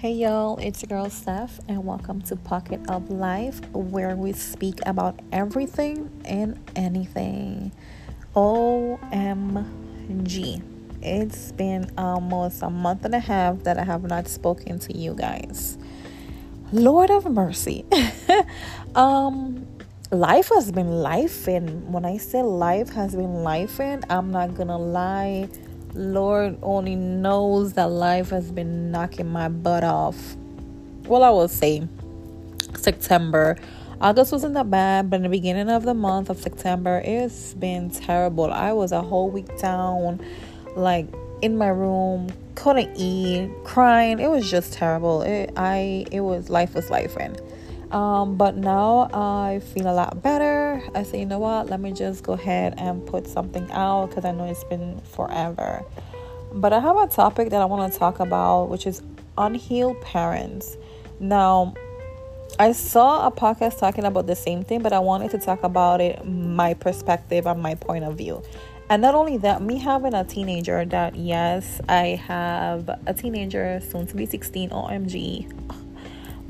Hey y'all, it's your girl Steph, and welcome to Pocket of Life, where we speak about everything and anything. OMG. It's been almost a month and a half that I have not spoken to you guys. Lord of mercy. um, life has been life, and when I say life has been life, and I'm not gonna lie Lord only knows that life has been knocking my butt off. Well, I will say September. August wasn't that bad, but in the beginning of the month of September, it's been terrible. I was a whole week down, like in my room, couldn't eat, crying. It was just terrible. It, I, it was life was life, and um, but now I feel a lot better. I say, you know what? Let me just go ahead and put something out because I know it's been forever. But I have a topic that I want to talk about, which is unhealed parents. Now, I saw a podcast talking about the same thing, but I wanted to talk about it, my perspective and my point of view. And not only that, me having a teenager that, yes, I have a teenager soon to be 16, OMG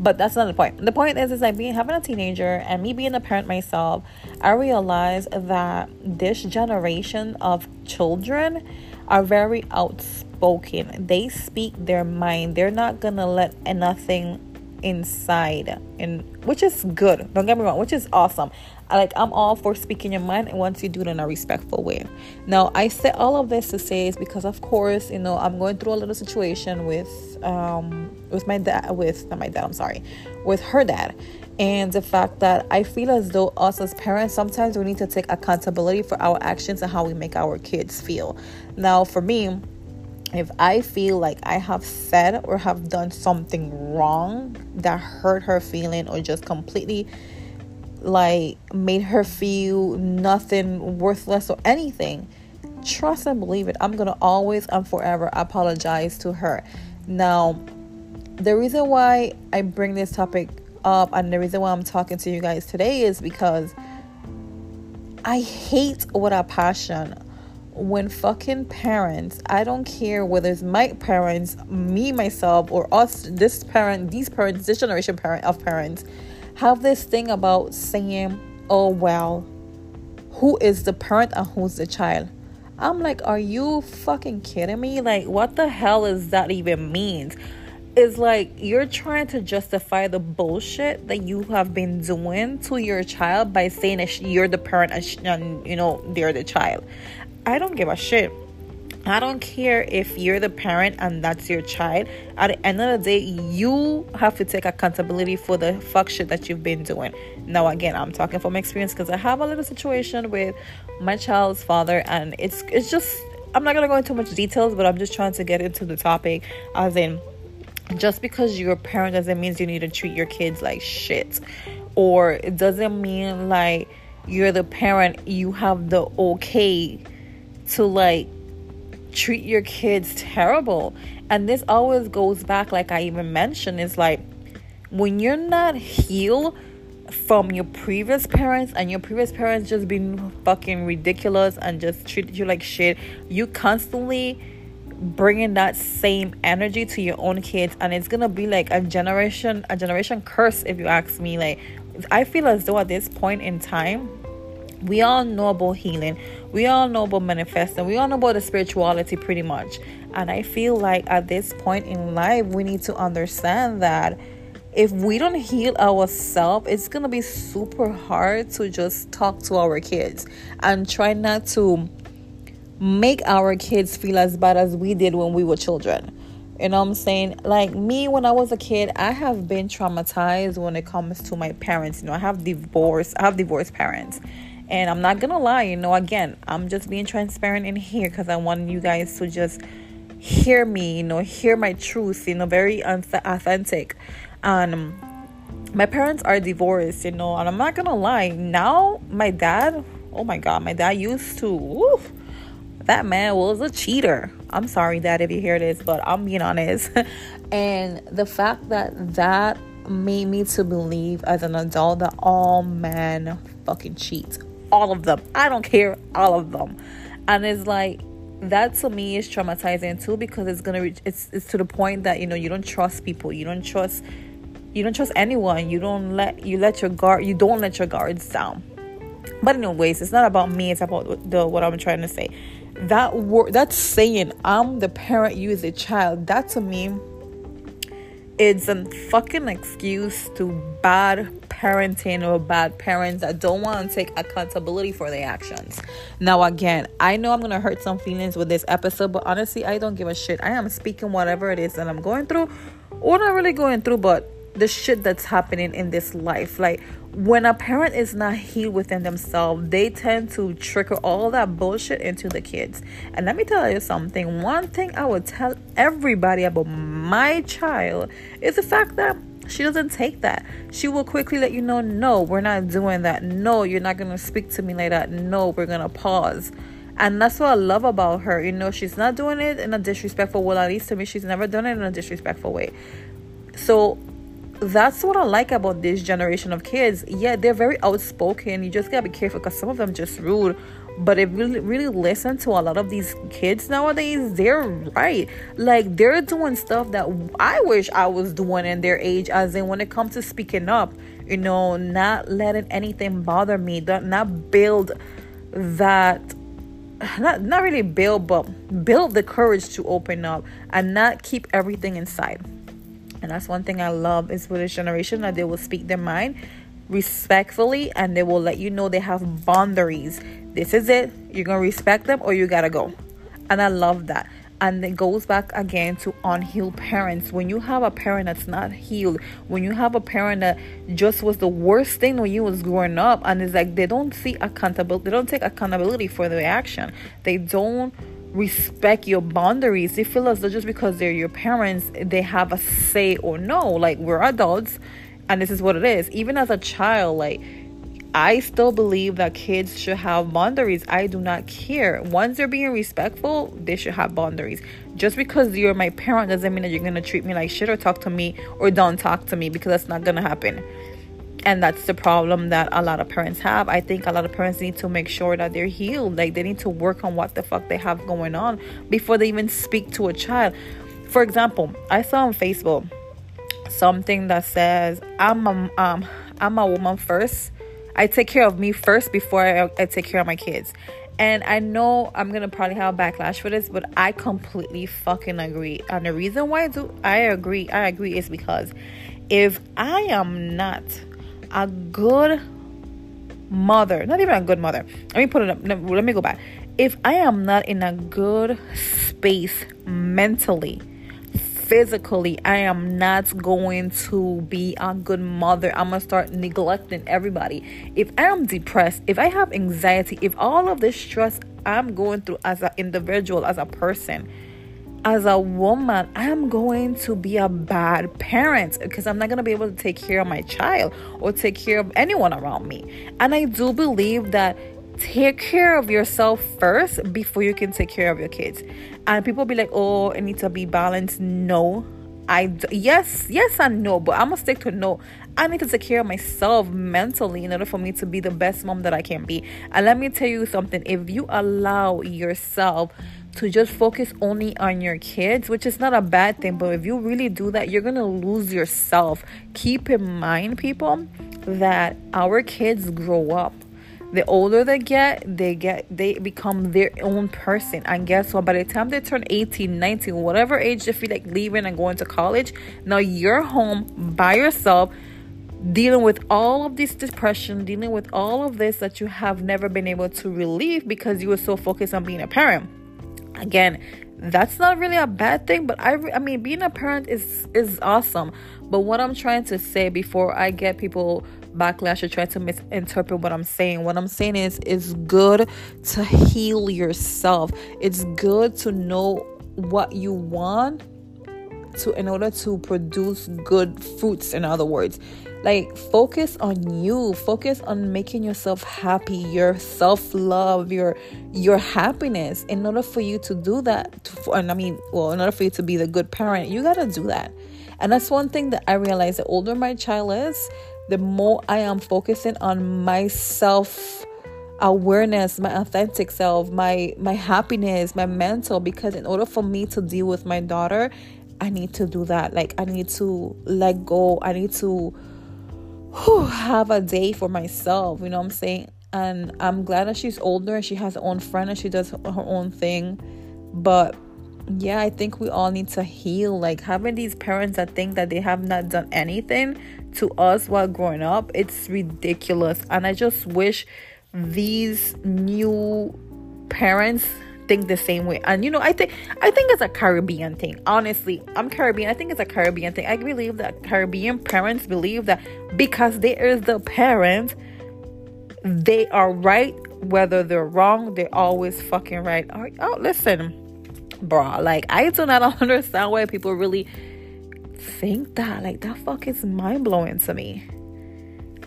but that's not the point. The point is, is like being having a teenager and me being a parent myself, I realize that this generation of children are very outspoken. They speak their mind. They're not gonna let nothing inside and which is good don't get me wrong which is awesome. Like i'm all for speaking your mind and once you do it in a respectful way. Now i say all of this to say is because of course you know i'm going through a little situation with um with my dad with not my dad i'm sorry with her dad. And the fact that i feel as though us as parents sometimes we need to take accountability for our actions and how we make our kids feel. Now for me if I feel like I have said or have done something wrong that hurt her feeling or just completely like made her feel nothing worthless or anything, trust and believe it. I'm gonna always and forever apologize to her. Now, the reason why I bring this topic up and the reason why I'm talking to you guys today is because I hate with a passion when fucking parents, I don't care whether it's my parents, me, myself, or us, this parent, these parents, this generation parent of parents, have this thing about saying, oh, well, who is the parent and who's the child? I'm like, are you fucking kidding me? Like, what the hell is that even means? It's like you're trying to justify the bullshit that you have been doing to your child by saying that you're the parent and, you know, they're the child. I don't give a shit. I don't care if you're the parent and that's your child. At the end of the day, you have to take accountability for the fuck shit that you've been doing. Now, again, I'm talking from experience because I have a little situation with my child's father, and it's it's just I'm not gonna go into much details, but I'm just trying to get into the topic. As in, just because you're a parent doesn't mean you need to treat your kids like shit, or it doesn't mean like you're the parent you have the okay to like treat your kids terrible. And this always goes back, like I even mentioned, is like when you're not healed from your previous parents and your previous parents just being fucking ridiculous and just treated you like shit, you constantly bringing that same energy to your own kids and it's gonna be like a generation a generation curse if you ask me like i feel as though at this point in time we all know about healing we all know about manifesting we all know about the spirituality pretty much and i feel like at this point in life we need to understand that if we don't heal ourselves it's gonna be super hard to just talk to our kids and try not to make our kids feel as bad as we did when we were children you know what I'm saying? Like me when I was a kid, I have been traumatized when it comes to my parents. You know, I have divorced I have divorced parents. And I'm not gonna lie, you know, again, I'm just being transparent in here because I want you guys to just hear me, you know, hear my truth, you know, very authentic. Um, my parents are divorced, you know, and I'm not gonna lie. Now, my dad, oh my god, my dad used to, woof, that man was a cheater. I'm sorry, dad, if you hear this, but I'm being honest. and the fact that that made me to believe as an adult that all men fucking cheat all of them. I don't care, all of them. And it's like that to me is traumatizing too because it's gonna reach it's it's to the point that you know you don't trust people you don't trust you don't trust anyone you don't let you let your guard you don't let your guards down but anyways it's not about me it's about the what i'm trying to say that word that saying i'm the parent you as a child that to me it's a fucking excuse to bad parenting or bad parents that don't want to take accountability for their actions. Now, again, I know I'm gonna hurt some feelings with this episode, but honestly, I don't give a shit. I am speaking whatever it is that I'm going through, or not really going through, but the shit that's happening in this life. Like when a parent is not healed within themselves, they tend to trickle all that bullshit into the kids. And let me tell you something. One thing I would tell everybody about my child is the fact that she doesn't take that. She will quickly let you know, no, we're not doing that. No, you're not to speak to me like that. No, we're to pause. And that's what I love about her. You know, she's not doing it in a disrespectful way. At least to me, she's never done it in a disrespectful way. So that's what I like about this generation of kids. Yeah, they're very outspoken. You just gotta be careful because some of them just rude. But if really, really listen to a lot of these kids nowadays, they're right. Like they're doing stuff that I wish I was doing in their age. As in, when it comes to speaking up, you know, not letting anything bother me, not build that not not really build but build the courage to open up and not keep everything inside and that's one thing I love is with this generation that they will speak their mind respectfully and they will let you know they have boundaries. This is it. You're going to respect them or you got to go. And I love that. And it goes back again to unhealed parents. When you have a parent that's not healed, when you have a parent that just was the worst thing when you was growing up, and it's like they don't see accountability, they don't take accountability for their action. They don't respect your boundaries. They feel as though just because they're your parents, they have a say or no. Like we're adults and this is what it is. Even as a child, like I still believe that kids should have boundaries. I do not care. Once they're being respectful, they should have boundaries. Just because you're my parent doesn't mean that you're gonna treat me like shit or talk to me or don't talk to me because that's not gonna happen and that's the problem that a lot of parents have. I think a lot of parents need to make sure that they're healed. Like they need to work on what the fuck they have going on before they even speak to a child. For example i saw on facebook something that says i'm a um i'm a woman first. I take care of me first before I, I take care of my kids. And I know I'm gonna probably have backlash for this, but I completely fucking agree. And the reason why I do I agree, I agree is because if I am not a good mother, not even a good mother. Let me put it up. Let me go back. If I am not in a good space mentally, physically, I am not going to be a good mother. I'm gonna start neglecting everybody. If I am depressed, if I have anxiety, if all of this stress I'm going through as an individual, as a person, as a woman, I'm going to be a bad parent because I'm not going to be able to take care of my child or take care of anyone around me. And I do believe that take care of yourself first before you can take care of your kids. And people be like, "Oh, it needs to be balanced." No. I yes, yes and no, but I'm gonna stick to no. I need to take care of myself mentally in order for me to be the best mom that I can be. And let me tell you something, if you allow yourself to just focus only on your kids, which is not a bad thing, but if you really do that, you're gonna lose yourself. Keep in mind, people, that our kids grow up. The older they get, they get they become their own person. And guess what? By the time they turn 18, 19, whatever age they feel like leaving and going to college, now you're home by yourself dealing with all of this depression, dealing with all of this that you have never been able to relieve because you were so focused on being a parent again that's not really a bad thing but i i mean being a parent is is awesome. But what i'm trying to say before i get people backlash or try to misinterpret what i'm saying what i'm saying is it's good to heal yourself. It's good to know what you want to in order to produce good fruits in other words. Like focus on you. Focus on making yourself happy your self-love your your happiness. In order for you to do that to, and i mean well in order for you to be the good parent you got to do that. And that's one thing that i realize the older my child is the more i am focusing on myself awareness my authentic self my my happiness my mental because in order for me to deal with my daughter i need to do that. Like i need to let go. I need to whew, have a day for myself you know what i'm saying? And i'm glad that she's older and she has her own friend and she does her own thing. But yeah i think we all need to heal. Like having these parents that think that they have not done anything to us while growing up it's ridiculous. And i just wish these new parents think the same way. And you know i think i think it's a caribbean thing. Honestly i'm caribbean. I think it's a caribbean thing. I believe that caribbean parents believe that because they is the parent they are right. Whether they're wrong they're always fucking right. Oh listen bro like i do not understand why people really think that. Like that fuck is mind-blowing to me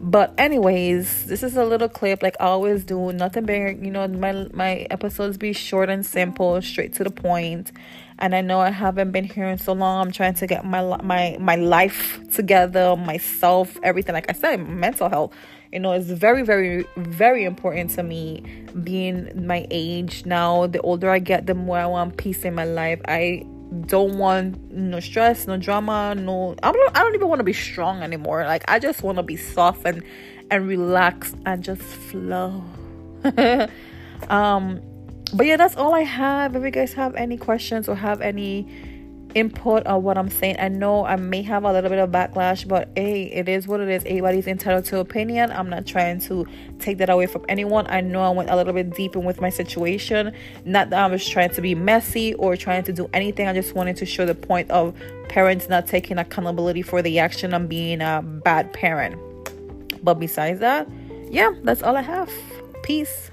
but anyways this is a little clip like i always do. Nothing big you know my my episodes be short and simple straight to the point. and i know i haven't been here in so long. I'm trying to get my my my life together myself everything. Like i said mental health you know it's very very very important to me. Being my age now the older i get the more i want peace in my life. I don't want no stress, no drama, no. I don't. I don't even want to be strong anymore. Like I just want to be soft and and relax and just flow. um, but yeah, that's all I have. If you guys have any questions or have any input on what I'm saying. I know I may have a little bit of backlash, but hey, it is what it is. Everybody's entitled to opinion. I'm not trying to take that away from anyone. I know I went a little bit deep in with my situation. Not that I was trying to be messy or trying to do anything. I just wanted to show the point of parents not taking accountability for the action of being a bad parent. But besides that, yeah, that's all I have. Peace.